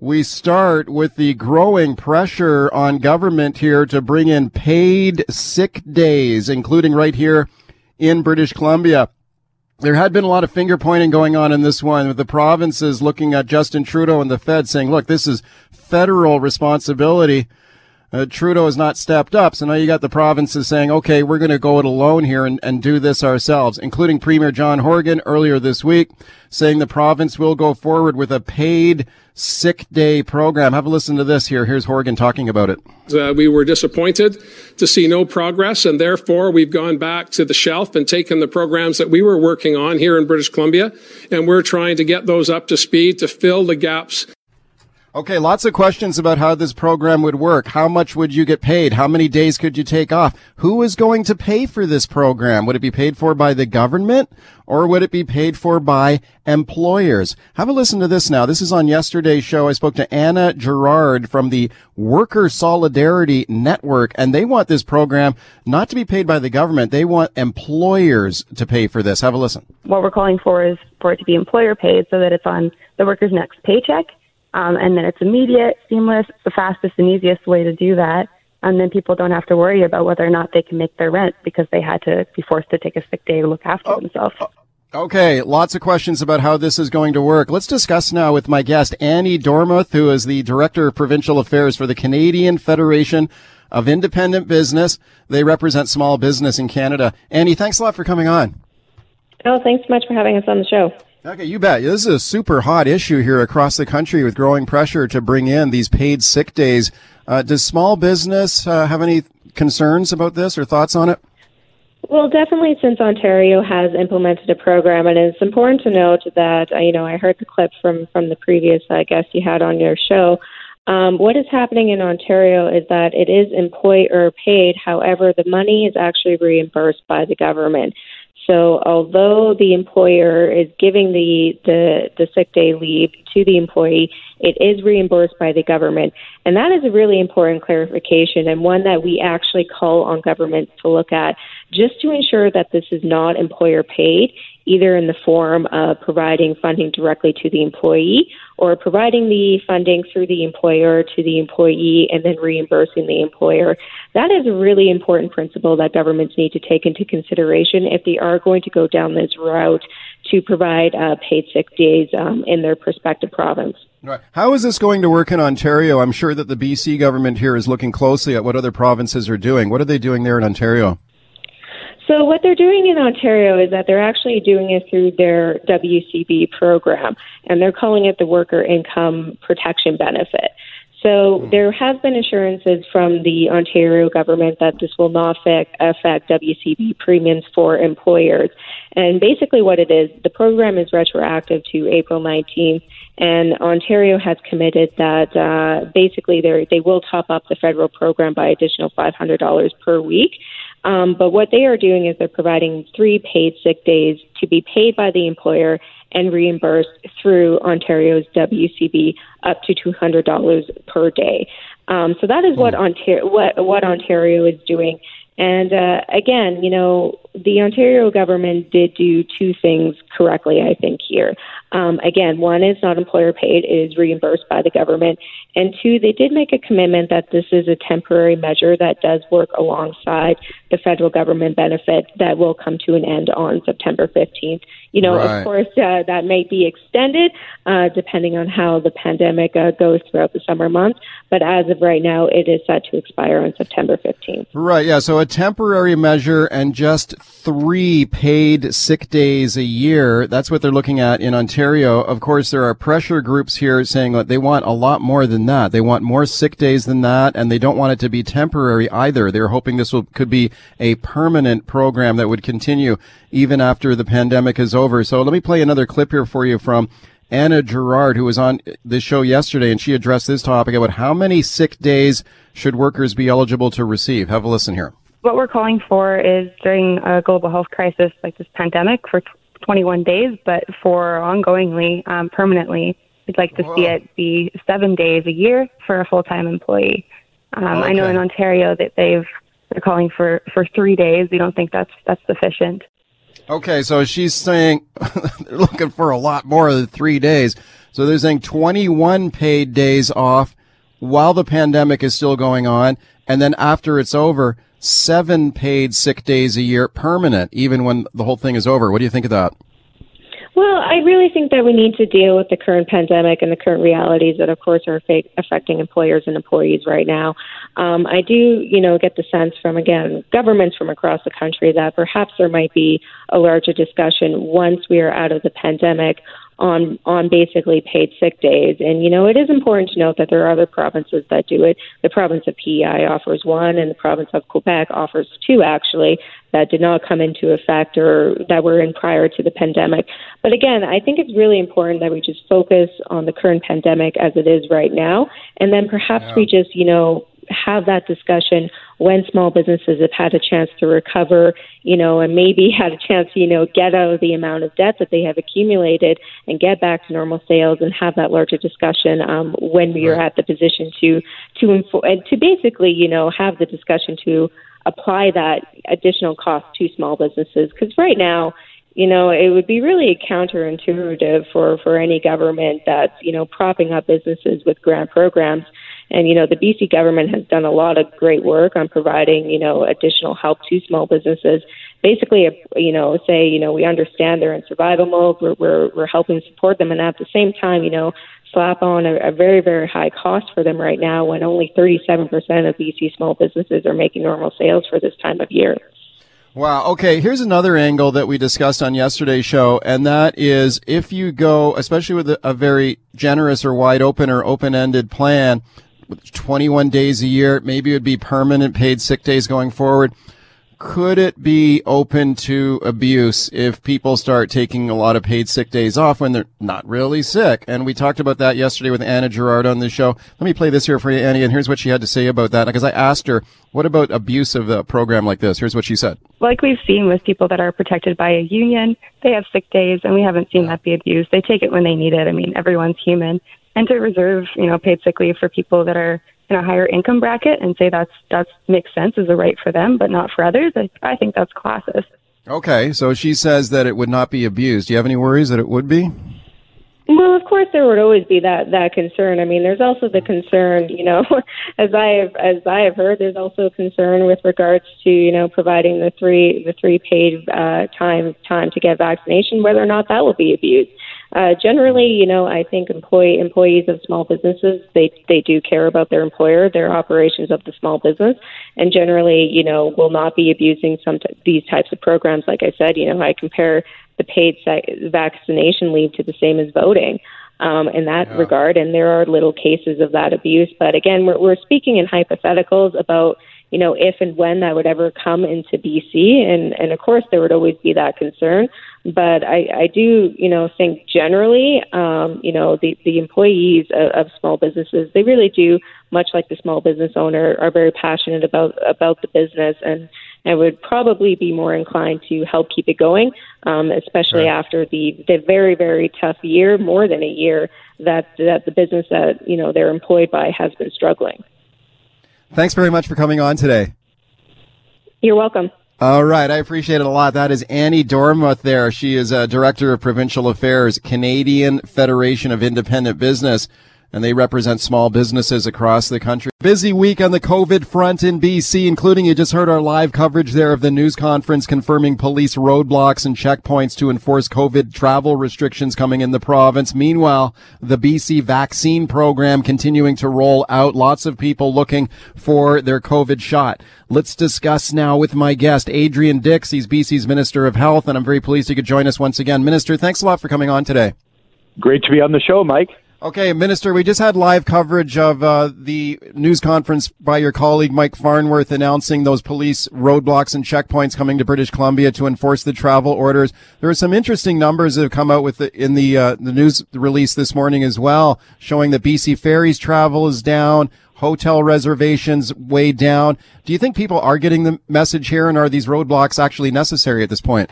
we start with the growing pressure on government here to bring in paid sick days, including right here in British Columbia. There had been a lot of finger pointing going on in this one with the provinces looking at Justin Trudeau and the Fed saying, look, this is federal responsibility uh, Trudeau has not stepped up. So now you got the provinces saying, okay, we're going to go it alone here and, and do this ourselves, including Premier John Horgan earlier this week saying the province will go forward with a paid sick day program. Have a listen to this here. Here's Horgan talking about it. Uh, we were disappointed to see no progress, and therefore we've gone back to the shelf and taken the programs that we were working on here in British Columbia, and we're trying to get those up to speed to fill the gaps Okay, lots of questions about how this program would work. How much would you get paid? How many days could you take off? Who is going to pay for this program? Would it be paid for by the government or would it be paid for by employers? Have a listen to this now. This is on yesterday's show. I spoke to Anna Gerard from the Worker Solidarity Network and they want this program not to be paid by the government. They want employers to pay for this. Have a listen. What we're calling for is for it to be employer paid so that it's on the worker's next paycheck um, and then it's immediate, seamless, it's the fastest and easiest way to do that. And then people don't have to worry about whether or not they can make their rent because they had to be forced to take a sick day to look after oh, themselves. Oh, okay, lots of questions about how this is going to work. Let's discuss now with my guest, Annie Dormuth, who is the Director of Provincial Affairs for the Canadian Federation of Independent Business. They represent small business in Canada. Annie, thanks a lot for coming on. Oh, thanks so much for having us on the show. Okay, you bet. This is a super hot issue here across the country with growing pressure to bring in these paid sick days. Uh, does small business uh, have any concerns about this or thoughts on it? Well, definitely since Ontario has implemented a program, and it's important to note that, uh, you know, I heard the clip from, from the previous uh, guest you had on your show. Um, what is happening in Ontario is that it is employer paid. However, the money is actually reimbursed by the government. So although the employer is giving the, the, the sick day leave to the employee, it is reimbursed by the government. And that is a really important clarification and one that we actually call on governments to look at just to ensure that this is not employer paid, either in the form of providing funding directly to the employee or providing the funding through the employer to the employee and then reimbursing the employer. That is a really important principle that governments need to take into consideration if they are going to go down this route to provide uh, paid sick days um, in their prospective province. How is this going to work in Ontario? I'm sure that the BC government here is looking closely at what other provinces are doing. What are they doing there in Ontario? So what they're doing in Ontario is that they're actually doing it through their WCB program, and they're calling it the Worker Income Protection Benefit. So hmm. there has been assurances from the Ontario government that this will not affect, affect WCB premiums for employers. And basically, what it is, the program is retroactive to April 19th, and Ontario has committed that uh, basically they will top up the federal program by additional $500 per week. Um, but what they are doing is they're providing three paid sick days to be paid by the employer and reimbursed through Ontario's WCB up to $200 per day. Um, so that is what hmm. Ontario what what Ontario is doing. And uh, again, you know, the Ontario government did do two things correctly, I think, here. Um, again, one is not employer paid, it is reimbursed by the government. And two, they did make a commitment that this is a temporary measure that does work alongside the federal government benefit that will come to an end on September 15th. You know, right. of course, uh, that may be extended uh, depending on how the pandemic uh, goes throughout the summer months. But as of right now, it is set to expire on September 15th. Right, yeah. So a temporary measure and just three paid sick days a year. That's what they're looking at in Ontario. Of course, there are pressure groups here saying that they want a lot more than that. They want more sick days than that, and they don't want it to be temporary either. They're hoping this will, could be a permanent program that would continue even after the pandemic is over. So let me play another clip here for you from Anna Gerard, who was on the show yesterday, and she addressed this topic about how many sick days should workers be eligible to receive. Have a listen here. What we're calling for is during a global health crisis like this pandemic for 21 days, but for ongoingly, um, permanently, we'd like to Whoa. see it be seven days a year for a full-time employee. Um, okay. I know in Ontario that they've they're calling for for three days. We don't think that's that's sufficient. Okay, so she's saying they're looking for a lot more than three days. So they're saying 21 paid days off while the pandemic is still going on. And then after it's over, seven paid sick days a year permanent, even when the whole thing is over. What do you think of that? Well, I really think that we need to deal with the current pandemic and the current realities that, of course, are affecting employers and employees right now. Um, I do, you know, get the sense from again governments from across the country that perhaps there might be a larger discussion once we are out of the pandemic on on basically paid sick days. And you know, it is important to note that there are other provinces that do it. The province of PEI offers one, and the province of Quebec offers two, actually, that did not come into effect or that were in prior to the pandemic. But again, I think it's really important that we just focus on the current pandemic as it is right now, and then perhaps yeah. we just, you know, have that discussion when small businesses have had a chance to recover, you know, and maybe had a chance to, you know, get out of the amount of debt that they have accumulated and get back to normal sales and have that larger discussion um, when we are at the position to to info- and to basically, you know, have the discussion to apply that additional cost to small businesses. Because right now you know, it would be really counterintuitive for, for any government that's, you know, propping up businesses with grant programs and, you know, the BC government has done a lot of great work on providing, you know, additional help to small businesses. Basically, you know, say, you know, we understand they're in survival mode. We're, we're, we're helping support them. And at the same time, you know, slap on a, a very, very high cost for them right now when only 37% of BC small businesses are making normal sales for this time of year. Wow. Okay. Here's another angle that we discussed on yesterday's show, and that is if you go, especially with a, a very generous or wide open or open ended plan, 21 days a year. Maybe it would be permanent paid sick days going forward. Could it be open to abuse if people start taking a lot of paid sick days off when they're not really sick? And we talked about that yesterday with Anna Gerard on the show. Let me play this here for you, Annie, and here's what she had to say about that. Because I asked her, what about abuse of a program like this? Here's what she said. Like we've seen with people that are protected by a union, they have sick days, and we haven't seen that be abused. They take it when they need it. I mean, everyone's human and to reserve, you know, paid sick leave for people that are in a higher income bracket and say that's that's makes sense as a right for them, but not for others. I, I think that's classist. Okay, so she says that it would not be abused. Do you have any worries that it would be? Well, of course, there would always be that that concern. I mean, there's also the concern, you know, as I have as I have heard, there's also a concern with regards to you know providing the three the three paid uh, time time to get vaccination, whether or not that will be abused. Uh, generally, you know, I think employee employees of small businesses they they do care about their employer, their operations of the small business, and generally, you know, will not be abusing some t- these types of programs. Like I said, you know, I compare the paid vaccination leave to the same as voting. Um, in that yeah. regard, and there are little cases of that abuse. But again, we're, we're speaking in hypotheticals about you know, if and when that would ever come into BC. And, and of course, there would always be that concern. But I, I do, you know, think generally, um, you know, the, the employees of, of small businesses, they really do, much like the small business owner, are very passionate about, about the business and, and would probably be more inclined to help keep it going, um, especially right. after the, the very, very tough year, more than a year, that, that the business that, you know, they're employed by has been struggling. Thanks very much for coming on today. You're welcome. All right, I appreciate it a lot. That is Annie Dormuth there. She is a director of provincial affairs, Canadian Federation of Independent Business and they represent small businesses across the country. Busy week on the COVID front in BC, including you just heard our live coverage there of the news conference confirming police roadblocks and checkpoints to enforce COVID travel restrictions coming in the province. Meanwhile, the BC vaccine program continuing to roll out. Lots of people looking for their COVID shot. Let's discuss now with my guest, Adrian Dix. He's BC's Minister of Health, and I'm very pleased you could join us once again. Minister, thanks a lot for coming on today. Great to be on the show, Mike. Okay, Minister, we just had live coverage of uh, the news conference by your colleague Mike Farnworth announcing those police roadblocks and checkpoints coming to British Columbia to enforce the travel orders. There are some interesting numbers that have come out with the, in the uh, the news release this morning as well, showing that BC Ferries travel is down, hotel reservations way down. Do you think people are getting the message here, and are these roadblocks actually necessary at this point?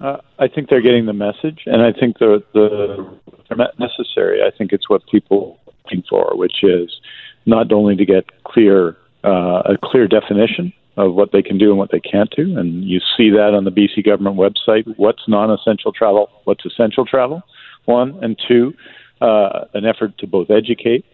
Uh, I think they're getting the message, and I think the the necessary. I think it's what people are looking for, which is not only to get clear uh, a clear definition of what they can do and what they can't do, and you see that on the BC government website. What's non-essential travel? What's essential travel? One and two. uh, an effort to both educate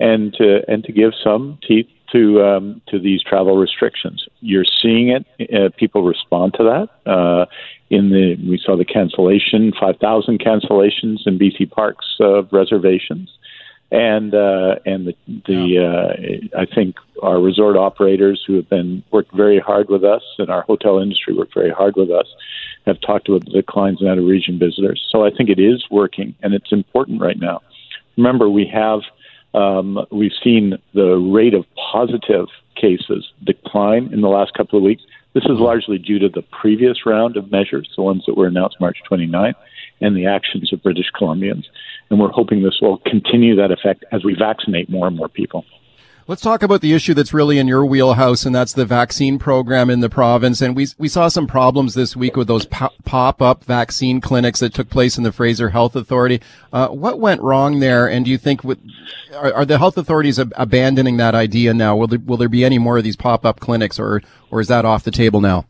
and to and to give some teeth to um, to these travel restrictions. You're seeing it. Uh, people respond to that. Uh, in the we saw the cancellation, five thousand cancellations in BC parks of reservations, and uh, and the the uh, I think our resort operators who have been worked very hard with us, and our hotel industry worked very hard with us, have talked about the declines in out of region visitors. So I think it is working, and it's important right now. Remember, we have um, we've seen the rate of positive cases decline in the last couple of weeks. This is largely due to the previous round of measures, the ones that were announced March 29th, and the actions of British Columbians. And we're hoping this will continue that effect as we vaccinate more and more people. Let's talk about the issue that's really in your wheelhouse, and that's the vaccine program in the province. And we we saw some problems this week with those pop up vaccine clinics that took place in the Fraser Health Authority. Uh, what went wrong there? And do you think with, are, are the health authorities ab- abandoning that idea now? Will there, will there be any more of these pop up clinics, or or is that off the table now?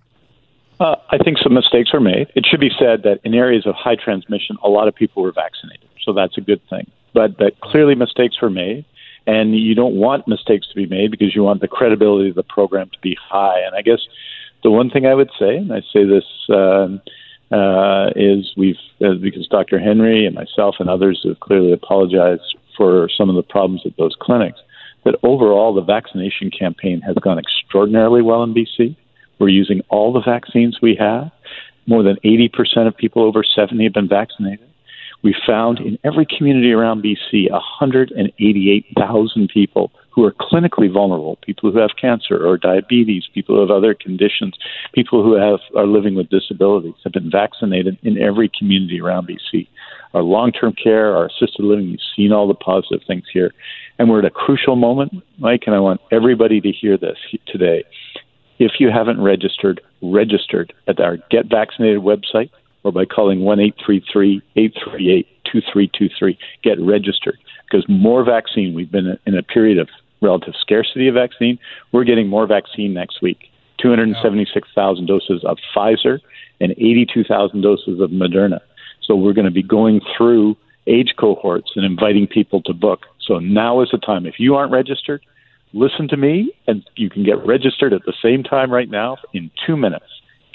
Uh, I think some mistakes were made. It should be said that in areas of high transmission, a lot of people were vaccinated, so that's a good thing. But that clearly mistakes were made and you don't want mistakes to be made because you want the credibility of the program to be high. And I guess the one thing I would say, and I say this uh, uh, is we've uh, because Dr. Henry and myself and others have clearly apologized for some of the problems at those clinics. That overall, the vaccination campaign has gone extraordinarily well in BC. We're using all the vaccines we have. More than 80% of people over 70 have been vaccinated. We found in every community around BC 188,000 people who are clinically vulnerable, people who have cancer or diabetes, people who have other conditions, people who have are living with disabilities have been vaccinated in every community around BC. Our long-term care, our assisted living, you've seen all the positive things here. And we're at a crucial moment, Mike, and I want everybody to hear this today. If you haven't registered, registered at our Get Vaccinated website or by calling 1 833 838 2323. Get registered because more vaccine, we've been in a period of relative scarcity of vaccine. We're getting more vaccine next week 276,000 doses of Pfizer and 82,000 doses of Moderna. So we're going to be going through age cohorts and inviting people to book. So now is the time. If you aren't registered, listen to me, and you can get registered at the same time right now in two minutes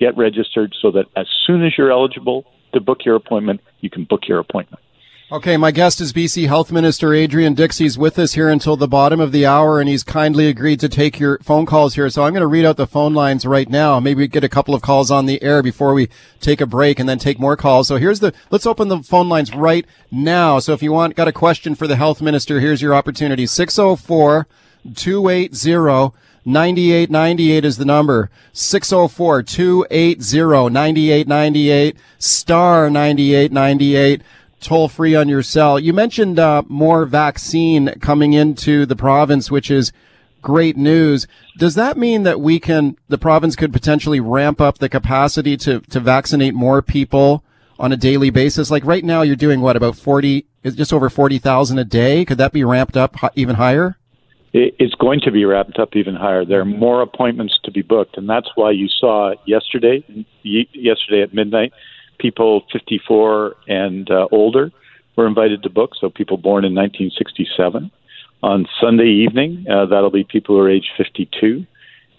get registered so that as soon as you're eligible to book your appointment, you can book your appointment. Okay, my guest is BC Health Minister Adrian Dixie. Dix with us here until the bottom of the hour, and he's kindly agreed to take your phone calls here. So I'm going to read out the phone lines right now. Maybe get a couple of calls on the air before we take a break and then take more calls. So here's the, let's open the phone lines right now. So if you want, got a question for the health minister, here's your opportunity. 604 280 9898 is the number. 604 280 9898, star 9898, toll free on your cell. You mentioned uh, more vaccine coming into the province, which is great news. Does that mean that we can, the province could potentially ramp up the capacity to, to vaccinate more people on a daily basis? Like right now, you're doing what, about 40, just over 40,000 a day? Could that be ramped up even higher? It's going to be wrapped up even higher. There are more appointments to be booked, and that's why you saw yesterday, yesterday at midnight, people 54 and uh, older were invited to book. So people born in 1967. On Sunday evening, uh, that'll be people who are age 52,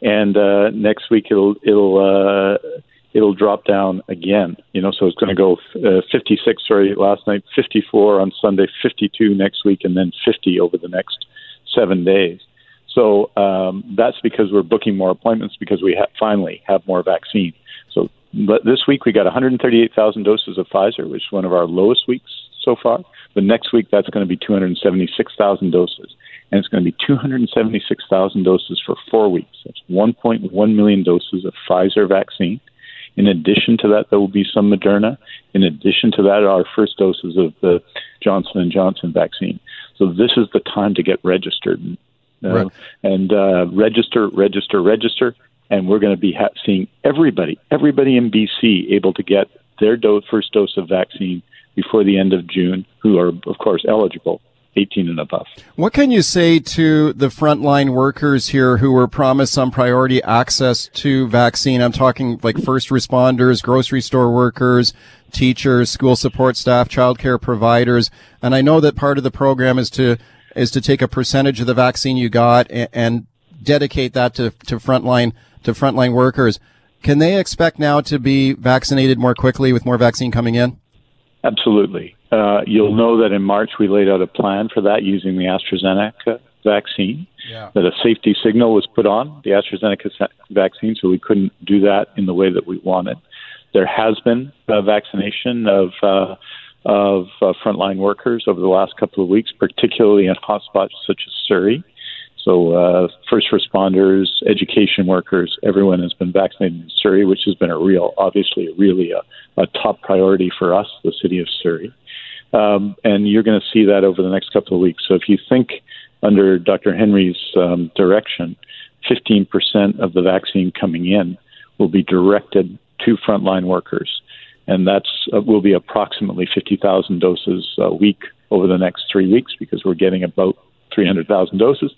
and uh, next week it'll it'll uh, it'll drop down again. You know, so it's going to go uh, 56. Sorry, last night 54 on Sunday, 52 next week, and then 50 over the next seven days. So um, that's because we're booking more appointments because we ha- finally have more vaccine. So but this week we got 138,000 doses of Pfizer, which is one of our lowest weeks so far. But next week that's going to be 276,000 doses, and it's going to be 276,000 doses for four weeks. That's 1.1 million doses of Pfizer vaccine. In addition to that, there will be some Moderna. In addition to that, our first doses of the Johnson and Johnson vaccine. So this is the time to get registered uh, right. and uh, register, register, register. And we're going to be ha- seeing everybody, everybody in BC able to get their dose, first dose of vaccine before the end of June, who are, of course, eligible 18 and above. What can you say to the frontline workers here who were promised some priority access to vaccine? I'm talking like first responders, grocery store workers, teachers, school support staff, childcare providers. And I know that part of the program is to is to take a percentage of the vaccine you got and, and dedicate that to, to frontline to frontline workers. Can they expect now to be vaccinated more quickly with more vaccine coming in? Absolutely. Uh, you'll know that in March we laid out a plan for that using the AstraZeneca vaccine. Yeah. That a safety signal was put on the AstraZeneca vaccine, so we couldn't do that in the way that we wanted. There has been a vaccination of uh, of uh, frontline workers over the last couple of weeks, particularly in hotspots such as Surrey. So, uh, first responders, education workers, everyone has been vaccinated in Surrey, which has been a real, obviously, really a, a top priority for us, the city of Surrey. Um, and you're going to see that over the next couple of weeks. So, if you think under Dr. Henry's um, direction, 15% of the vaccine coming in will be directed to frontline workers, and that's uh, will be approximately 50,000 doses a week over the next three weeks because we're getting about 300,000 doses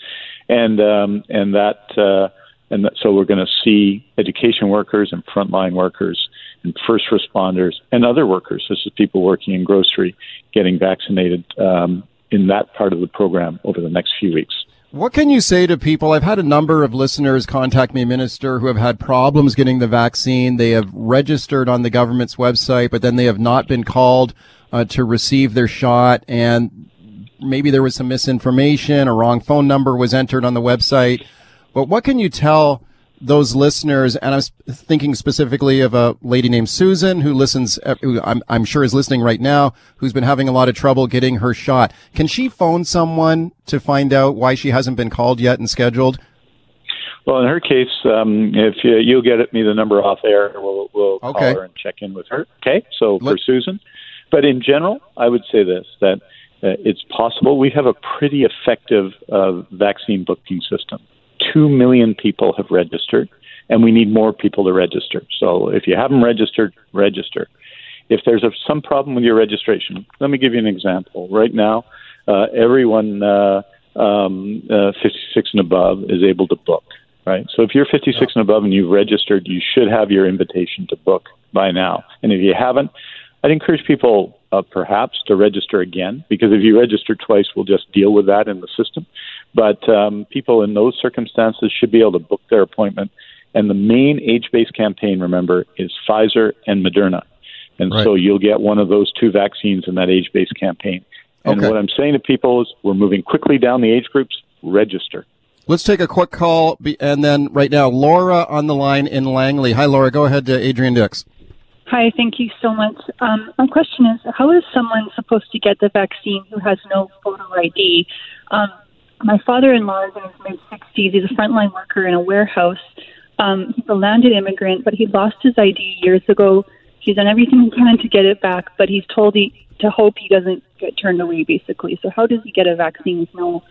and um, and that uh, and that, so we're going to see education workers and frontline workers and first responders and other workers, such as people working in grocery, getting vaccinated um, in that part of the program over the next few weeks. What can you say to people? I've had a number of listeners contact me, Minister, who have had problems getting the vaccine. They have registered on the government's website, but then they have not been called uh, to receive their shot. And maybe there was some misinformation, a wrong phone number was entered on the website. But what can you tell those listeners? And I'm thinking specifically of a lady named Susan who listens, who I'm, I'm sure is listening right now, who's been having a lot of trouble getting her shot. Can she phone someone to find out why she hasn't been called yet and scheduled? Well, in her case, um, if you, you'll get me the number off air, we'll, we'll okay. call her and check in with her. Okay, so Let, for Susan. But in general, I would say this that uh, it's possible. We have a pretty effective uh, vaccine booking system. Two million people have registered, and we need more people to register. So if you haven't registered, register. If there's a, some problem with your registration, let me give you an example. Right now, uh, everyone uh, um, uh, 56 and above is able to book. Right. So if you're 56 yeah. and above and you've registered, you should have your invitation to book by now. And if you haven't, I'd encourage people uh, perhaps to register again because if you register twice, we'll just deal with that in the system. But um, people in those circumstances should be able to book their appointment. And the main age based campaign, remember, is Pfizer and Moderna. And right. so you'll get one of those two vaccines in that age based campaign. And okay. what I'm saying to people is we're moving quickly down the age groups, register. Let's take a quick call. And then right now, Laura on the line in Langley. Hi, Laura. Go ahead to Adrian Dix. Hi, thank you so much. Um, my question is how is someone supposed to get the vaccine who has no photo ID? Um, my father in law is in his mid 60s. He's a frontline worker in a warehouse. Um, he's a landed immigrant, but he lost his ID years ago. He's done everything he can to get it back, but he's told he, to hope he doesn't get turned away, basically. So, how does he get a vaccine with no?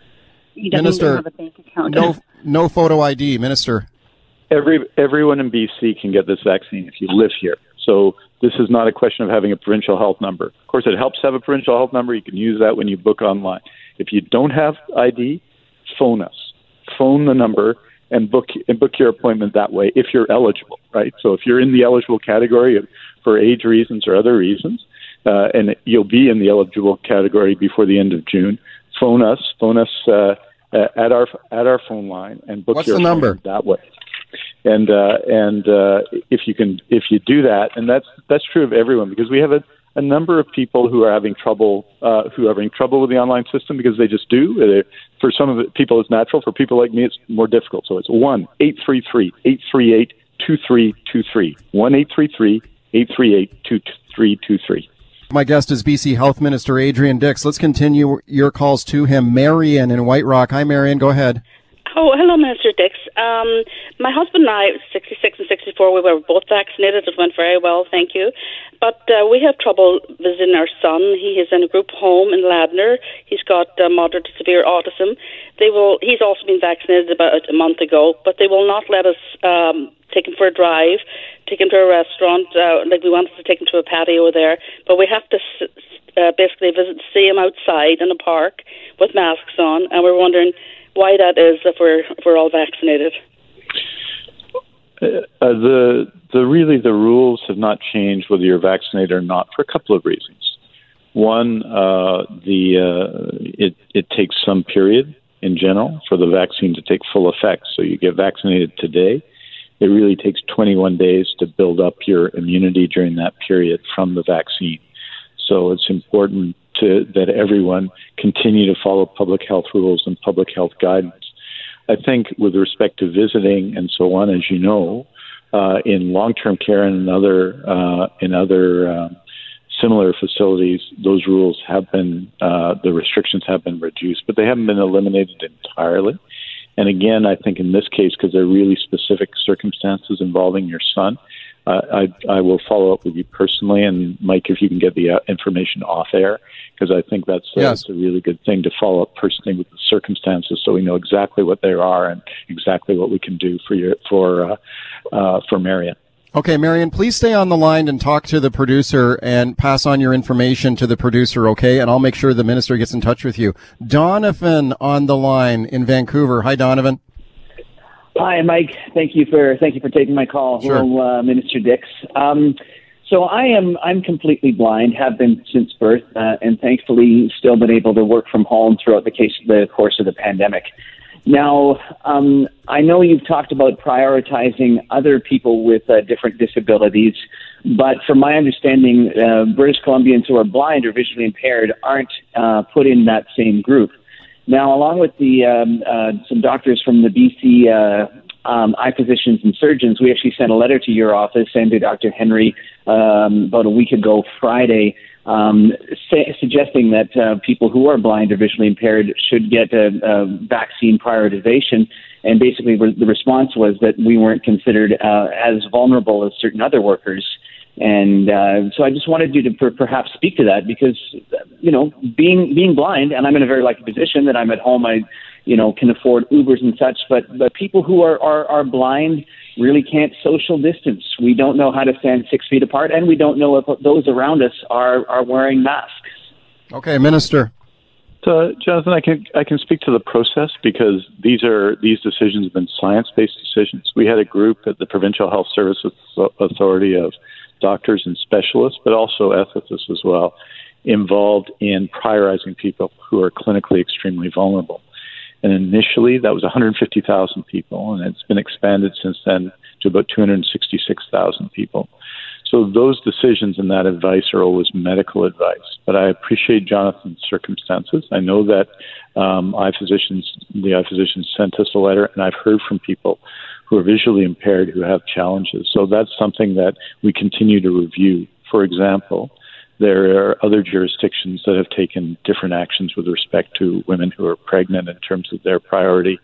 He doesn't Minister, have a bank account. No, no photo ID, Minister. Every everyone in BC can get this vaccine if you live here. So this is not a question of having a provincial health number. Of course, it helps to have a provincial health number. You can use that when you book online. If you don't have ID, phone us. Phone the number and book and book your appointment that way if you're eligible, right? So if you're in the eligible category for age reasons or other reasons, uh, and you'll be in the eligible category before the end of June, phone us. Phone us uh, at our at our phone line and book What's your the number that way and uh, and uh, if you can if you do that, and that's that's true of everyone because we have a, a number of people who are having trouble uh, who are having trouble with the online system because they just do. For some of the people, it's natural. For people like me, it's more difficult. So it's one eight three three eight three eight two three two three one eight three three eight three eight two three two three. My guest is BC Health Minister Adrian Dix. Let's continue your calls to him. Marion in White Rock. Hi, Marion. Go ahead. Oh, hello, Minister Dix. Um, my husband and I, 66 and 64, we were both vaccinated. It went very well, thank you. But uh, we have trouble visiting our son. He is in a group home in Ladner. He's got uh, moderate to severe autism. They will. He's also been vaccinated about a month ago, but they will not let us um, take him for a drive, take him to a restaurant. Uh, like we wanted to take him to a patio there, but we have to s- uh, basically visit, see him outside in a park with masks on, and we're wondering why that is if we're if we're all vaccinated. Uh, the the really the rules have not changed whether you're vaccinated or not for a couple of reasons. One, uh, the uh, it it takes some period in general for the vaccine to take full effect. So you get vaccinated today, it really takes 21 days to build up your immunity during that period from the vaccine. So it's important to, that everyone continue to follow public health rules and public health guidance. I think with respect to visiting and so on, as you know, uh, in long-term care and in other uh, in other uh, similar facilities, those rules have been uh, the restrictions have been reduced, but they haven't been eliminated entirely. And again, I think in this case, because there are really specific circumstances involving your son, uh, I, I will follow up with you personally. And Mike, if you can get the uh, information off air, because I think that's, uh, yes. that's a really good thing to follow up personally with the circumstances, so we know exactly what they are and exactly what we can do for your for uh, uh, for Marion. Okay, Marion, please stay on the line and talk to the producer and pass on your information to the producer, okay? And I'll make sure the minister gets in touch with you. Donovan on the line in Vancouver. Hi, Donovan. Hi, Mike. Thank you for thank you for taking my call. Sure. Hello, uh, Minister Dix. Um, so I am I'm completely blind, have been since birth, uh, and thankfully still been able to work from home throughout the case the course of the pandemic. Now, um, I know you've talked about prioritizing other people with uh, different disabilities, but from my understanding, uh, British Columbians who are blind or visually impaired aren't uh, put in that same group. Now, along with the um, uh, some doctors from the BC uh, um, eye physicians and surgeons, we actually sent a letter to your office and to Dr. Henry um, about a week ago Friday um, say, suggesting that uh, people who are blind or visually impaired should get a, a vaccine prioritization. And basically, re- the response was that we weren't considered uh, as vulnerable as certain other workers. And uh, so I just wanted you to per- perhaps speak to that because, you know, being being blind, and I'm in a very lucky position that I'm at home. I, you know, can afford Ubers and such. But but people who are are, are blind really can't social distance. We don't know how to stand six feet apart, and we don't know if those around us are, are wearing masks. Okay, Minister. So, Jonathan, I can I can speak to the process because these are these decisions have been science based decisions. We had a group at the Provincial Health Services Authority of doctors and specialists, but also ethicists as well, involved in prioritizing people who are clinically extremely vulnerable. And initially, that was 150,000 people, and it's been expanded since then to about 266,000 people. So those decisions and that advice are always medical advice. But I appreciate Jonathan's circumstances. I know that um, eye physicians, the eye physicians sent us a letter, and I've heard from people who are visually impaired who have challenges. So that's something that we continue to review. For example, there are other jurisdictions that have taken different actions with respect to women who are pregnant in terms of their priority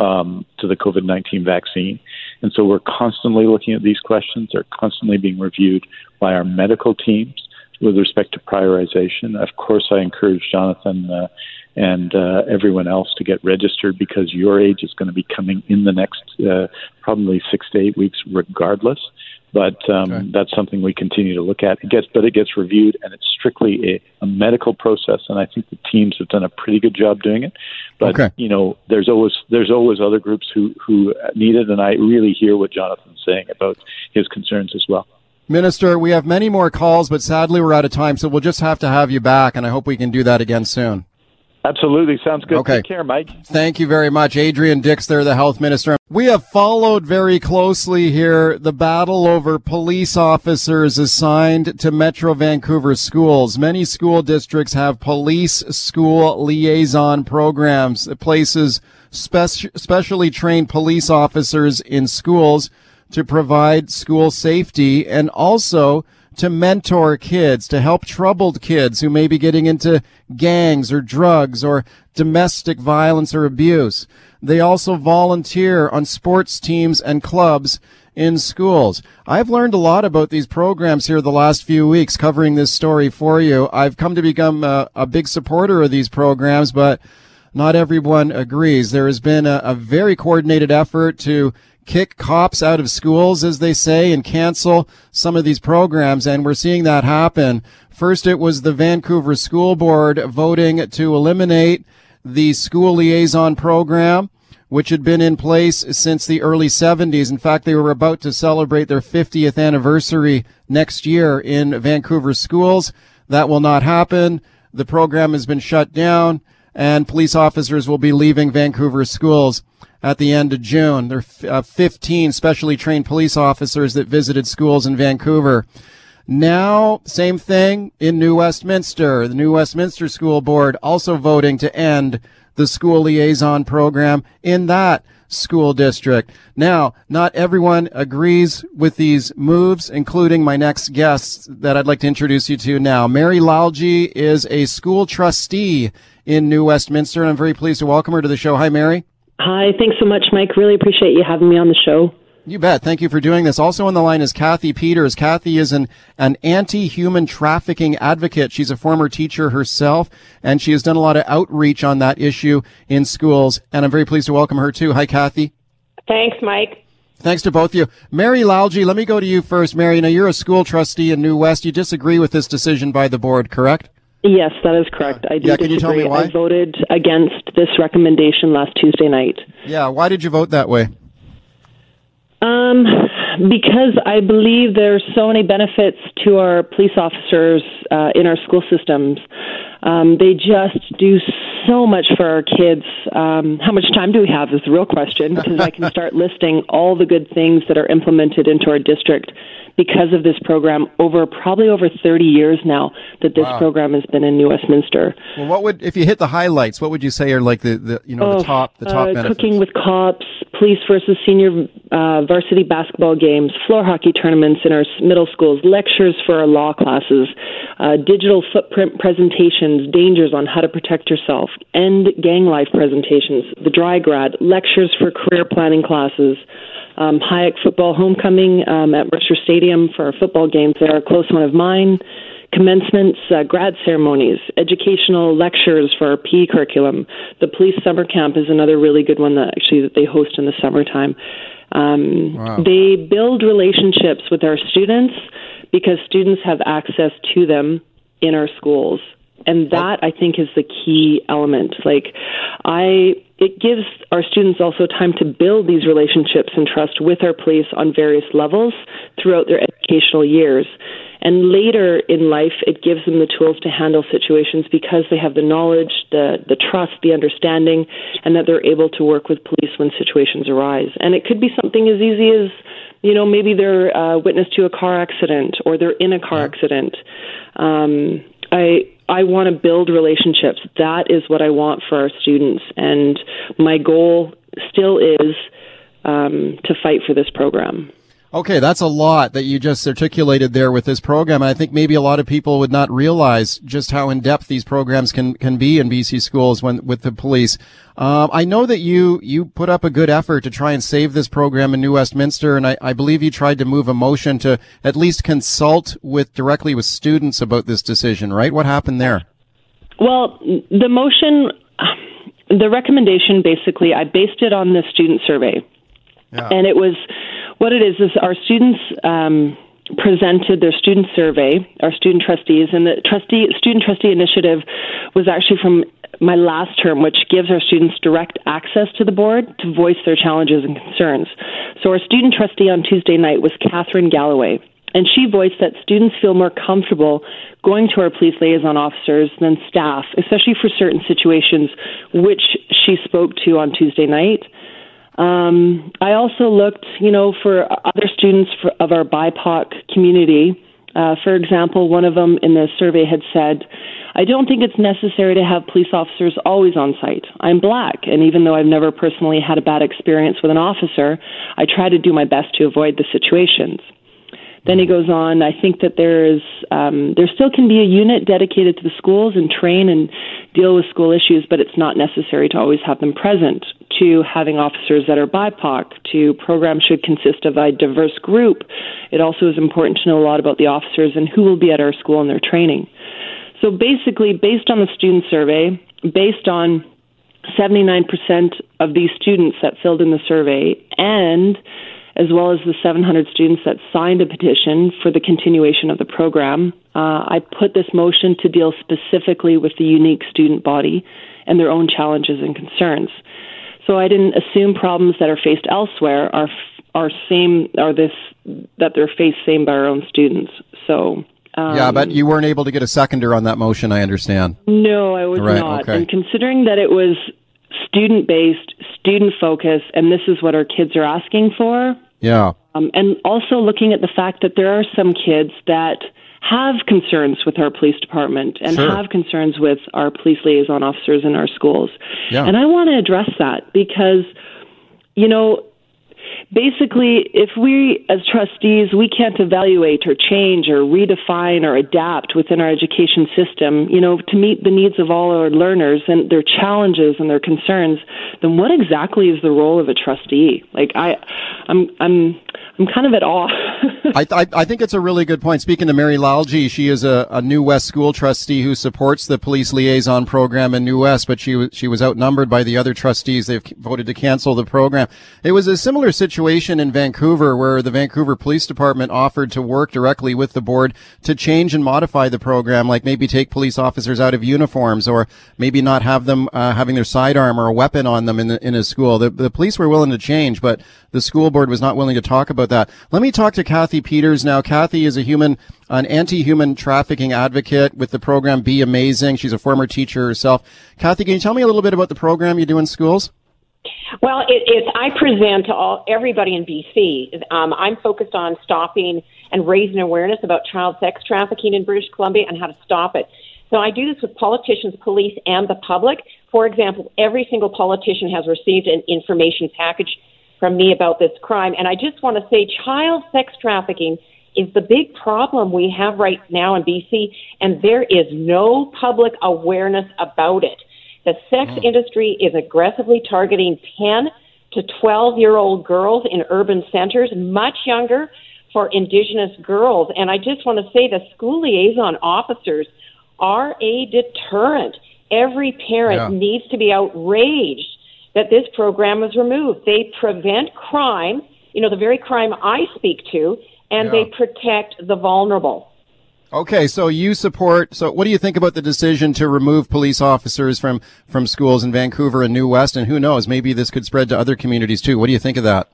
um, to the COVID 19 vaccine. And so we're constantly looking at these questions. They're constantly being reviewed by our medical teams with respect to prioritization. Of course, I encourage Jonathan uh, and uh, everyone else to get registered because your age is going to be coming in the next uh, probably six to eight weeks, regardless. But um, okay. that's something we continue to look at. It gets, but it gets reviewed, and it's strictly a, a, medical process. And I think the teams have done a pretty good job doing it. But okay. you know, there's always there's always other groups who who need it, and I really hear what Jonathan's saying about his concerns as well. Minister, we have many more calls, but sadly we're out of time, so we'll just have to have you back, and I hope we can do that again soon. Absolutely. Sounds good. Okay. Take care, Mike. Thank you very much. Adrian Dix there, the health minister. We have followed very closely here the battle over police officers assigned to Metro Vancouver schools. Many school districts have police school liaison programs that places spe- specially trained police officers in schools to provide school safety and also to mentor kids, to help troubled kids who may be getting into gangs or drugs or domestic violence or abuse. They also volunteer on sports teams and clubs in schools. I've learned a lot about these programs here the last few weeks covering this story for you. I've come to become a, a big supporter of these programs, but not everyone agrees. There has been a, a very coordinated effort to kick cops out of schools, as they say, and cancel some of these programs. And we're seeing that happen. First, it was the Vancouver School Board voting to eliminate the school liaison program, which had been in place since the early 70s. In fact, they were about to celebrate their 50th anniversary next year in Vancouver schools. That will not happen. The program has been shut down and police officers will be leaving Vancouver schools at the end of June. There are uh, 15 specially trained police officers that visited schools in Vancouver. Now, same thing in New Westminster. The New Westminster School Board also voting to end the school liaison program in that school district. Now, not everyone agrees with these moves, including my next guest that I'd like to introduce you to now. Mary Lalji is a school trustee in New Westminster, and I'm very pleased to welcome her to the show. Hi, Mary. Hi, thanks so much, Mike. Really appreciate you having me on the show. You bet. Thank you for doing this. Also on the line is Cathy Peters. Cathy is an, an anti-human trafficking advocate. She's a former teacher herself, and she has done a lot of outreach on that issue in schools. And I'm very pleased to welcome her too. Hi, Cathy. Thanks, Mike. Thanks to both of you. Mary Lalji, let me go to you first. Mary, now you're a school trustee in New West. You disagree with this decision by the board, correct? Yes, that is correct. Uh, I do yeah, can disagree. you tell me why? I voted against this recommendation last Tuesday night. Yeah, why did you vote that way? Um, because I believe there's so many benefits to our police officers uh, in our school systems. Um, they just do so much for our kids. Um, how much time do we have is the real question because I can start listing all the good things that are implemented into our district because of this program over probably over 30 years now that this wow. program has been in New Westminster. Well, what would if you hit the highlights? What would you say are like the, the you know oh, the top the top uh, benefits? Cooking with cops, police versus senior uh, varsity basketball games, floor hockey tournaments in our middle schools, lectures for our law classes, uh, digital footprint presentations, dangers on how to protect yourself, end gang life presentations, the dry grad, lectures for career planning classes um, Hyack football homecoming um, at Mercer Stadium for our football games. They're a close one of mine. Commencements, uh, grad ceremonies, educational lectures for our PE curriculum. The police summer camp is another really good one that actually that they host in the summertime. Um, wow. They build relationships with our students because students have access to them in our schools and that I think is the key element. Like, I it gives our students also time to build these relationships and trust with our police on various levels throughout their educational years. And later in life, it gives them the tools to handle situations because they have the knowledge, the, the trust, the understanding, and that they're able to work with police when situations arise. And it could be something as easy as, you know, maybe they're uh, witness to a car accident or they're in a car accident. Um, I I want to build relationships. That is what I want for our students, and my goal still is um, to fight for this program. Okay, that's a lot that you just articulated there with this program. I think maybe a lot of people would not realize just how in depth these programs can, can be in BC schools when with the police. Um, I know that you you put up a good effort to try and save this program in New Westminster, and I, I believe you tried to move a motion to at least consult with directly with students about this decision. Right? What happened there? Well, the motion, the recommendation, basically, I based it on the student survey, yeah. and it was what it is is our students um, presented their student survey, our student trustees, and the trustee student trustee initiative was actually from my last term, which gives our students direct access to the board to voice their challenges and concerns. So our student trustee on Tuesday night was Catherine Galloway. And she voiced that students feel more comfortable going to our police liaison officers than staff, especially for certain situations, which she spoke to on Tuesday night. Um, I also looked, you know, for other students for, of our BIPOC community. Uh, for example, one of them in the survey had said, I don't think it's necessary to have police officers always on site. I'm black, and even though I've never personally had a bad experience with an officer, I try to do my best to avoid the situations. Then he goes on. I think that there is um, there still can be a unit dedicated to the schools and train and deal with school issues, but it's not necessary to always have them present. To having officers that are BIPOC, to programs should consist of a diverse group. It also is important to know a lot about the officers and who will be at our school and their training. So basically, based on the student survey, based on 79% of these students that filled in the survey and as well as the 700 students that signed a petition for the continuation of the program, uh, I put this motion to deal specifically with the unique student body and their own challenges and concerns. So I didn't assume problems that are faced elsewhere are are same are this that they're faced same by our own students. So um, yeah, but you weren't able to get a seconder on that motion. I understand. No, I was right, not. Okay. And considering that it was student based, student focused, and this is what our kids are asking for. Yeah. Um, and also looking at the fact that there are some kids that have concerns with our police department and sure. have concerns with our police liaison officers in our schools. Yeah. And I want to address that because, you know, basically, if we as trustees, we can't evaluate or change or redefine or adapt within our education system, you know, to meet the needs of all our learners and their challenges and their concerns, then what exactly is the role of a trustee? Like I, I'm, I'm, I'm kind of at awe. I, I, I, think it's a really good point. Speaking to Mary Lalji, she is a, a New West school trustee who supports the police liaison program in New West, but she was she was outnumbered by the other trustees. They've voted to cancel the program. It was a similar situation in Vancouver where the Vancouver Police Department offered to work directly with the board to change and modify the program, like maybe take police officers out of uniforms or maybe not have them uh, having their sidearm or a weapon on them in the, in a school. The, the police were willing to change, but the school board was not willing to talk about that. Let me talk to Cathy Peters now. Cathy is a human, an anti-human trafficking advocate with the program Be Amazing. She's a former teacher herself. Cathy, can you tell me a little bit about the program you do in schools? Well, it, it's I present to all everybody in BC. Um, I'm focused on stopping and raising awareness about child sex trafficking in British Columbia and how to stop it. So I do this with politicians, police, and the public. For example, every single politician has received an information package from me about this crime. And I just want to say child sex trafficking is the big problem we have right now in BC, and there is no public awareness about it. The sex mm. industry is aggressively targeting 10 to 12 year old girls in urban centers, much younger for Indigenous girls. And I just want to say the school liaison officers are a deterrent. Every parent yeah. needs to be outraged that this program was removed. They prevent crime, you know, the very crime I speak to, and yeah. they protect the vulnerable. Okay, so you support. So, what do you think about the decision to remove police officers from from schools in Vancouver and New West? And who knows, maybe this could spread to other communities too. What do you think of that?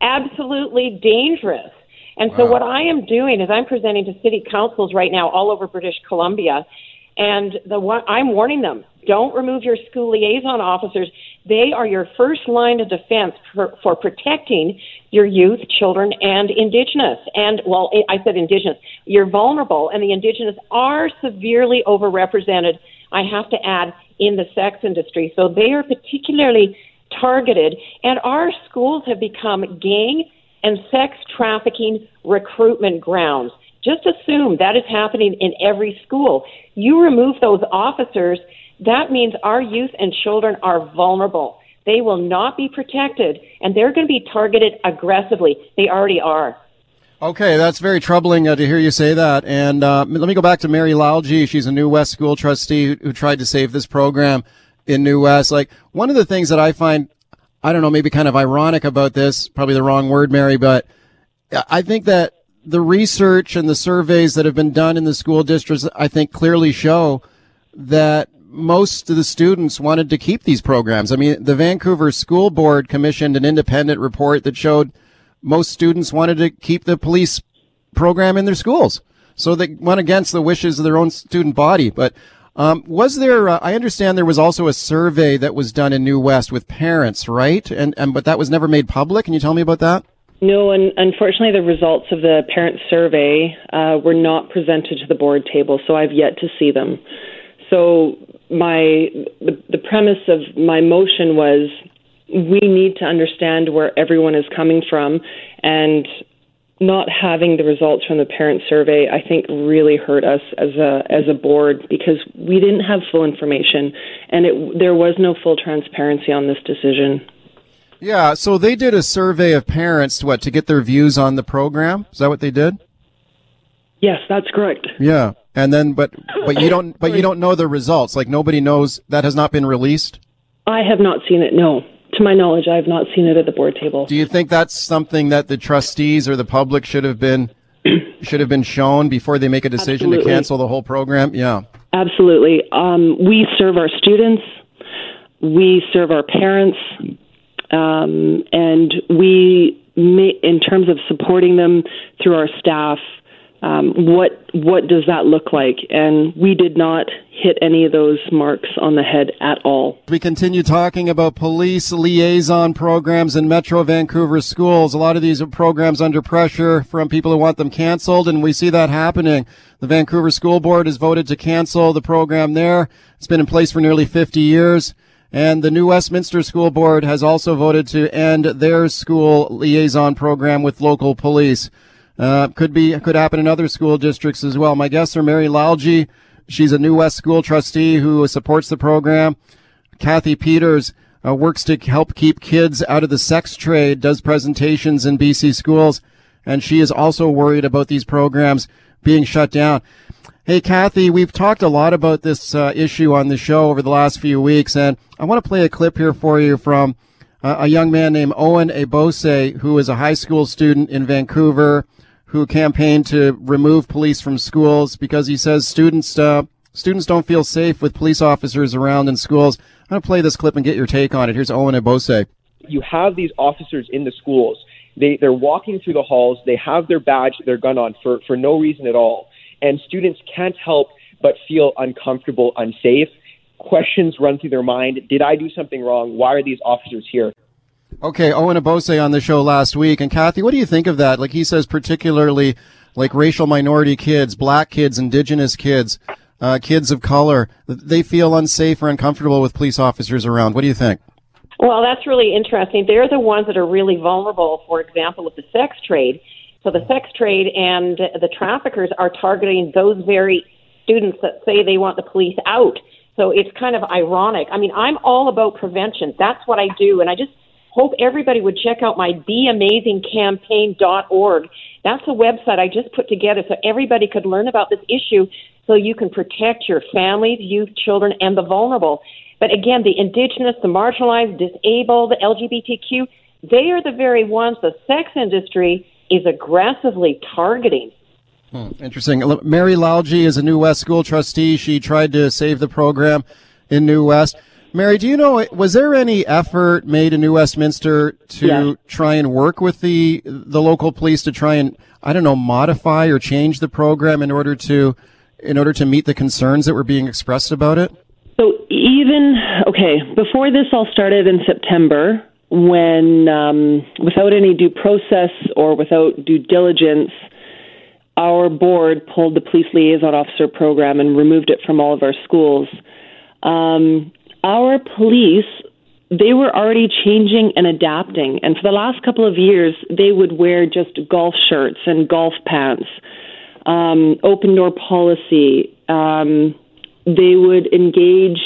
Absolutely dangerous. And wow. so, what I am doing is I'm presenting to city councils right now all over British Columbia, and the I'm warning them: don't remove your school liaison officers. They are your first line of defense for, for protecting your youth, children, and Indigenous. And, well, I said Indigenous. You're vulnerable, and the Indigenous are severely overrepresented, I have to add, in the sex industry. So they are particularly targeted, and our schools have become gang and sex trafficking recruitment grounds. Just assume that is happening in every school. You remove those officers, that means our youth and children are vulnerable. They will not be protected, and they're going to be targeted aggressively. They already are. Okay, that's very troubling uh, to hear you say that. And uh, let me go back to Mary Lalji. She's a New West school trustee who, who tried to save this program in New West. Like one of the things that I find, I don't know, maybe kind of ironic about this, probably the wrong word, Mary, but I think that the research and the surveys that have been done in the school districts, I think clearly show that most of the students wanted to keep these programs. I mean, the Vancouver School Board commissioned an independent report that showed most students wanted to keep the police program in their schools. So they went against the wishes of their own student body. But um, was there? Uh, I understand there was also a survey that was done in New West with parents, right? And and but that was never made public. Can you tell me about that? No, and unfortunately, the results of the parent survey uh, were not presented to the board table, so I've yet to see them. So my the, the premise of my motion was we need to understand where everyone is coming from and not having the results from the parent survey I think really hurt us as a as a board because we didn't have full information and it there was no full transparency on this decision. Yeah, so they did a survey of parents to what to get their views on the program. Is that what they did? Yes, that's correct. Yeah. And then, but but you don't but you don't know the results. Like nobody knows that has not been released. I have not seen it. No, to my knowledge, I have not seen it at the board table. Do you think that's something that the trustees or the public should have been should have been shown before they make a decision Absolutely. to cancel the whole program? Yeah. Absolutely. Um, we serve our students, we serve our parents, um, and we, may, in terms of supporting them through our staff, um, what what does that look like? And we did not hit any of those marks on the head at all. We continue talking about police liaison programs in Metro Vancouver schools. A lot of these are programs under pressure from people who want them canceled, and we see that happening. The Vancouver School Board has voted to cancel the program there. It's been in place for nearly 50 years. And the new Westminster School Board has also voted to end their school liaison program with local police. Uh, could be, could happen in other school districts as well. My guests are Mary Lalji. She's a New West school trustee who supports the program. Cathy Peters uh, works to help keep kids out of the sex trade, does presentations in BC schools, and she is also worried about these programs being shut down. Hey, Cathy, we've talked a lot about this uh, issue on the show over the last few weeks, and I want to play a clip here for you from uh, a young man named Owen Ebose, who is a high school student in Vancouver, who campaigned to remove police from schools because he says students uh, students don't feel safe with police officers around in schools. I'm going to play this clip and get your take on it. Here's Owen Ebose. You have these officers in the schools. They they're walking through the halls. They have their badge, their gun on for for no reason at all, and students can't help but feel uncomfortable, unsafe. Questions run through their mind. Did I do something wrong? Why are these officers here? Okay, Owen Abose on the show last week. And Cathy, what do you think of that? Like he says, particularly like racial minority kids, black kids, indigenous kids, uh, kids of color, they feel unsafe or uncomfortable with police officers around. What do you think? Well, that's really interesting. They're the ones that are really vulnerable, for example, with the sex trade. So the sex trade and the traffickers are targeting those very students that say they want the police out. So it's kind of ironic. I mean, I'm all about prevention. That's what I do. And I just hope everybody would check out my beamazingcampaign.org. That's a website I just put together so everybody could learn about this issue so you can protect your families, youth, children, and the vulnerable. But again, the indigenous, the marginalized, disabled, the LGBTQ, they are the very ones the sex industry is aggressively targeting. Hmm, interesting. Mary Lalji is a New West school trustee. She tried to save the program in New West. Mary, do you know was there any effort made in New Westminster to Yeah. try and work with the the local police to try and I don't know modify or change the program in order to in order to meet the concerns that were being expressed about it? So even okay, before this all started in September, when um, without any due process or without due diligence, our board pulled the police liaison officer program and removed it from all of our schools. Um, our police, they were already changing and adapting, and for the last couple of years, they would wear just golf shirts and golf pants, um, open door policy. Um, they would engage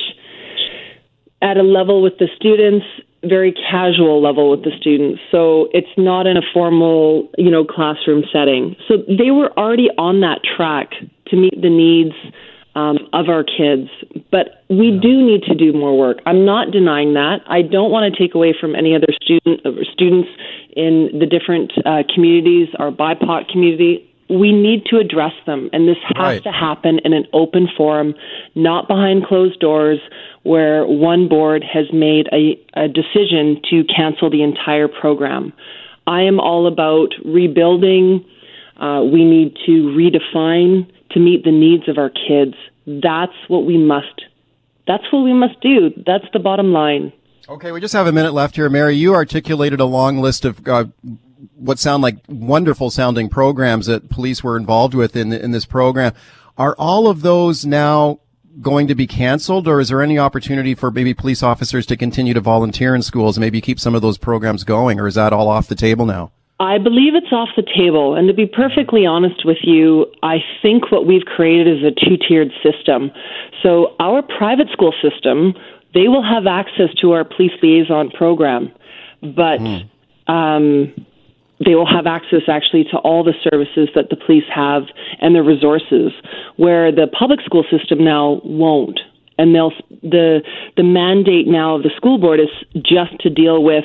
at a level with the students very casual level with the students. So it's not in a formal you know classroom setting. So they were already on that track to meet the needs um, of our kids but we do need to do more work i'm not denying that i don't want to take away from any other student or students in the different uh, communities our bipoc community we need to address them and this has Right. to happen in an open forum not behind closed doors where one board has made a, a decision to cancel the entire program. I am all about rebuilding. Uh, we need to redefine to meet the needs of our kids. That's what we must. That's what we must do. That's the bottom line. Okay, we just have a minute left here, Mary. You articulated a long list of uh, what sound like wonderful sounding programs that police were involved with in in this program. Are all of those now going to be canceled, or is there any opportunity for maybe police officers to continue to volunteer in schools maybe keep some of those programs going, or is that all off the table now? I believe it's off the table. And to be perfectly honest with you, I think what we've created is a two tiered system. So, our private school system, they will have access to our police liaison program, but um, they will have access actually to all the services that the police have and the resources, where the public school system now won't. and they'll the the mandate now of the school board is just to deal with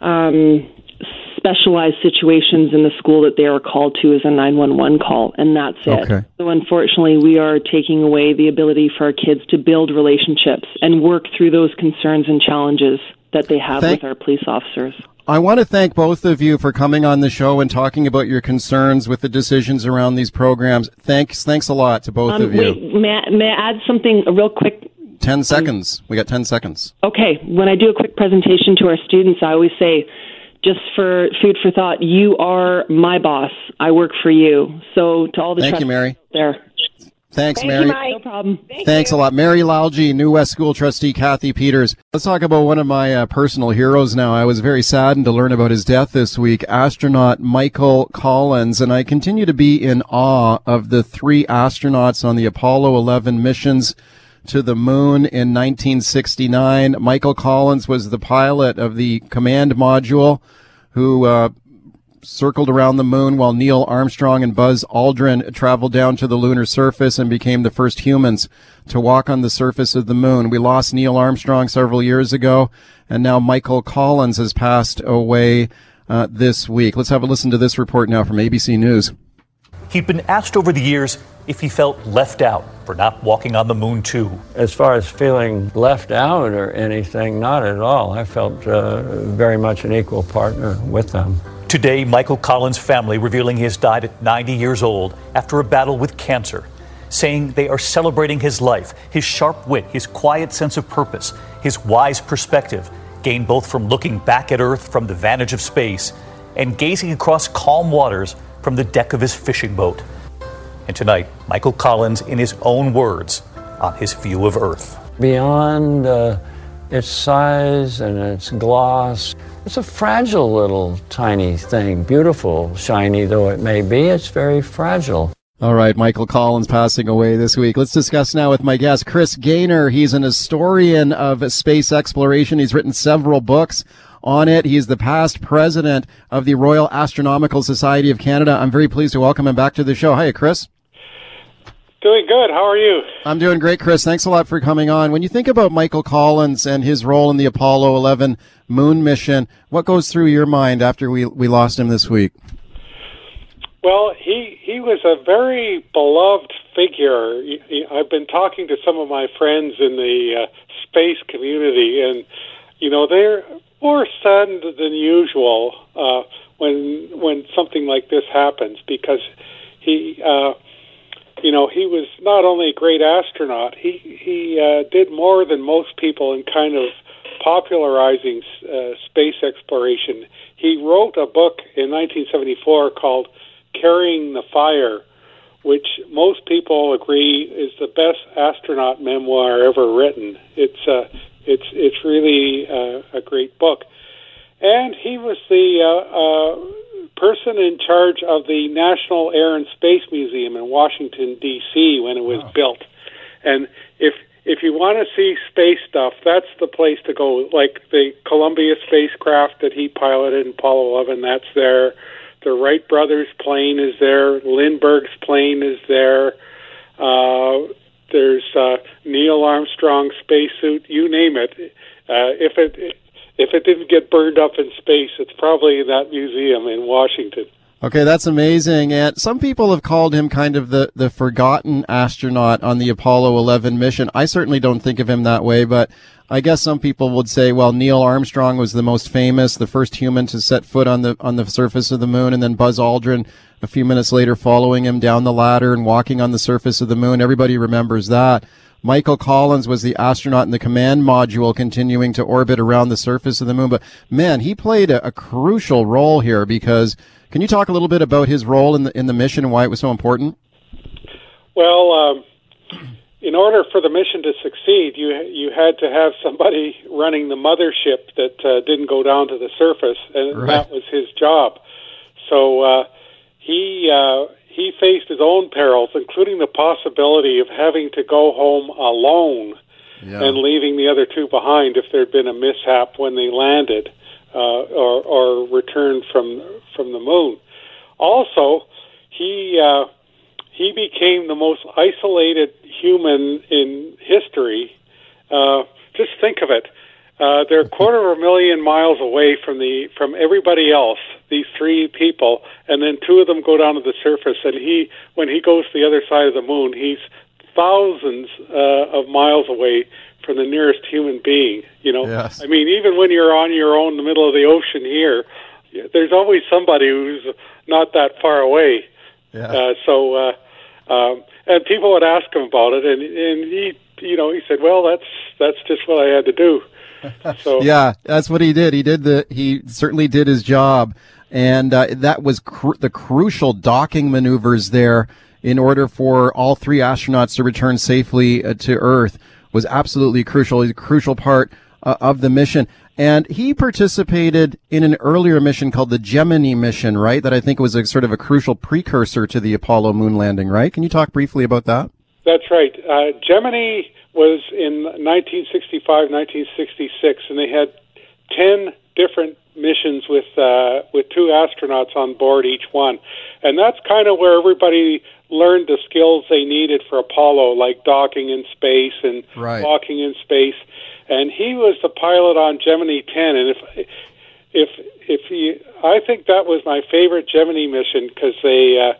um, specialized situations in the school that they are called to is a 911 call, and that's it. Okay. So, unfortunately, we are taking away the ability for our kids to build relationships and work through those concerns and challenges that they have Thank- with our police officers. I want to thank both of you for coming on the show and talking about your concerns with the decisions around these programs. Thanks, thanks a lot to both Um, of you. wait, may I, may I add something real quick? Ten seconds. We got ten seconds. Okay, when I do a quick presentation to our students, I always say, just for food for thought, you are my boss. I work for you. So to all the Thank you, Mary. there. Thanks, Mary. No problem. Thanks a lot. Mary Lalji, New West School trustee Cathy Peters. Let's talk about one of my uh, personal heroes now. I was very saddened to learn about his death this week, astronaut Michael Collins, and I continue to be in awe of the three astronauts on the Apollo 11 missions to the moon in 1969. Michael Collins was the pilot of the command module who uh, circled around the moon while Neil Armstrong and Buzz Aldrin traveled down to the lunar surface and became the first humans to walk on the surface of the moon. We lost Neil Armstrong several years ago, and now Michael Collins has passed away uh, this week. Let's have a listen to this report now from ABC News. He'd been asked over the years if he felt left out for not walking on the moon too. As far as feeling left out or anything, not at all. I felt uh, very much an equal partner with them. Today, Michael Collins' family revealing he has died at 90 years old after a battle with cancer, saying they are celebrating his life, his sharp wit, his quiet sense of purpose, his wise perspective, gained both from looking back at Earth from the vantage of space and gazing across calm waters from the deck of his fishing boat. And tonight, Michael Collins, in his own words, on his view of Earth. Beyond uh, its size and its gloss, it's a fragile little tiny thing. Beautiful, shiny though it may be, it's very fragile. All right, Michael Collins passing away this week. Let's discuss now with my guest, Chris Gainor. He's an historian of space exploration. He's written several books on it. He's the past president of the Royal Astronomical Society of Canada. I'm very pleased to welcome him back to the show. Hiya, Chris. Doing good. How are you? I'm doing great, Chris. Thanks a lot for coming on. When you think about Michael Collins and his role in the Apollo 11 moon mission, what goes through your mind after we, we lost him this week? Well, he he was a very beloved figure. I've been talking to some of my friends in the uh, space community, and you know they're more saddened than usual uh, when when something like this happens because he. Uh, you know, he was not only a great astronaut, he he uh, did more than most people in kind of popularizing uh, space exploration. He wrote a book in 1974 called "Carrying the Fire," which most people agree is the best astronaut memoir ever written. It's uh, it's it's really uh, a great book, and he was the uh, uh, person in charge of the National Air and Space Museum in Washington D.C. when it was built. And if if you want to see space stuff, that's the place to go. Like the Columbia spacecraft that he piloted in Apollo 11, that's there. The Wright brothers plane is there. Lindbergh's plane is there. Uh, there's uh, Neil Armstrong spacesuit. You name it. Uh, if it if it didn't get burned up in space, it's probably in that museum in Washington. Okay, that's amazing. And some people have called him kind of the, the forgotten astronaut on the Apollo 11 mission. I certainly don't think of him that way, but I guess some people would say, well, Neil Armstrong was the most famous, the first human to set foot on the, on the surface of the moon, and then Buzz Aldrin a few minutes later following him down the ladder and walking on the surface of the moon. Everybody remembers that. Michael Collins was the astronaut in the command module continuing to orbit around the surface of the moon. But man, he played a, a crucial role here because can you talk a little bit about his role in the, in the mission and why it was so important? Well, um, in order for the mission to succeed, you you had to have somebody running the mothership that uh, didn't go down to the surface, and Right. that was his job. So uh, he uh, he faced his own perils, including the possibility of having to go home alone and leaving the other two behind if there'd been a mishap when they landed uh, or, or returned from from the moon. Also, he uh, he became the most isolated human in history. Uh, just think of it. Uh, they're a quarter of a million miles away from the from everybody else. These three people, and then two of them go down to the surface. And he, when he goes to the other side of the moon, he's thousands uh, of miles away from the nearest human being. You know, Yes. I mean, even when you're on your own in the middle of the ocean here, there's always somebody who's not that far away. Yeah. Uh, so, uh, um, and people would ask him about it, and and he, you know, he said, "Well, that's that's just what I had to do." So Yeah, that's what he did. He did the. He certainly did his job, and uh, that was cru- the crucial docking maneuvers there in order for all three astronauts to return safely uh, to Earth was absolutely crucial. He's a crucial part uh, of the mission. And he participated in an earlier mission called the Gemini mission, right? That I think was a sort of a crucial precursor to the Apollo moon landing, right? Can you talk briefly about that? That's right. Uh, Gemini was in 1965, 1966, and they had 10 different missions with uh, with two astronauts on board each one, and that's kind of where everybody learned the skills they needed for Apollo, like docking in space and Right. walking in space. And he was the pilot on Gemini 10, and if if if he, I think that was my favorite Gemini mission because they uh,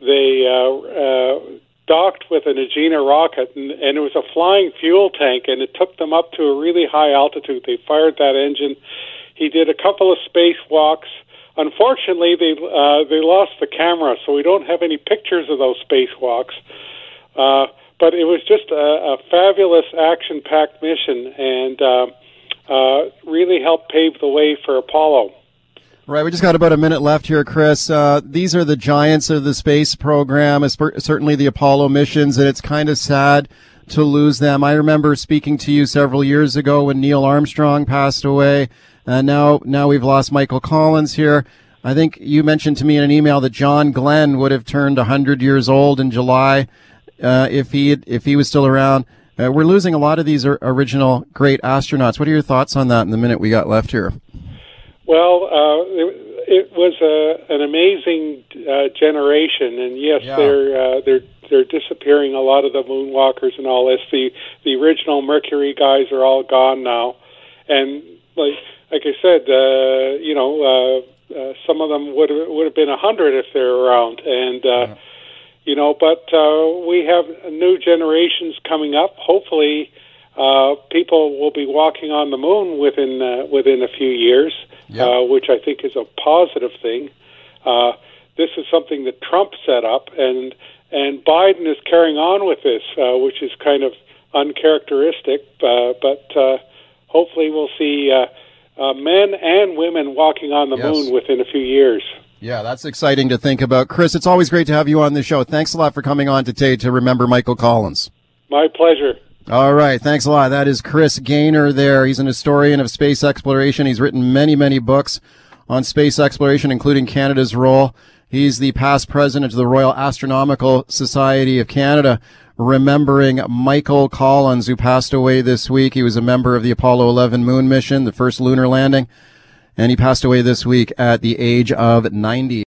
they uh, uh, docked with an Agena rocket, and, and it was a flying fuel tank, and it took them up to a really high altitude. They fired that engine. He did a couple of spacewalks. Unfortunately, they uh, they lost the camera, so we don't have any pictures of those spacewalks. Uh, but it was just a, a fabulous action-packed mission, and uh, uh, really helped pave the way for Apollo. Right, we just got about a minute left here, Chris. Uh, these are the giants of the space program, certainly the Apollo missions, and it's kind of sad to lose them. I remember speaking to you several years ago when Neil Armstrong passed away, and now now we've lost Michael Collins here. I think you mentioned to me in an email that John Glenn would have turned 100 years old in July uh, if he had, if he was still around. Uh, we're losing a lot of these original great astronauts. What are your thoughts on that in the minute we got left here? Well, uh, it, it was a, an amazing uh, generation, and yes, Yeah. they're uh, they're they're disappearing. A lot of the moonwalkers and all this. The the original Mercury guys are all gone now, and like like I said, uh, you know, uh, uh, some of them would would have been a hundred if they're around, and uh, you know, but uh, we have new generations coming up. Hopefully, uh, people will be walking on the moon within uh, within a few years, uh, which I think is a positive thing. Uh, this is something that Trump set up, and and Biden is carrying on with this, uh, which is kind of uncharacteristic. Uh, but uh, hopefully, we'll see uh, uh, men and women walking on the Yes. moon within a few years. Yeah, that's exciting to think about. Chris, it's always great to have you on the show. Thanks a lot for coming on today to remember Michael Collins. My pleasure. All right, thanks a lot. That is Chris Gainor there. He's an historian of space exploration. He's written many, many books on space exploration, including Canada's role. He's the past president of the Royal Astronomical Society of Canada, remembering Michael Collins, who passed away this week. He was a member of the Apollo 11 moon mission, the first lunar landing, and he passed away this week at the age of 90.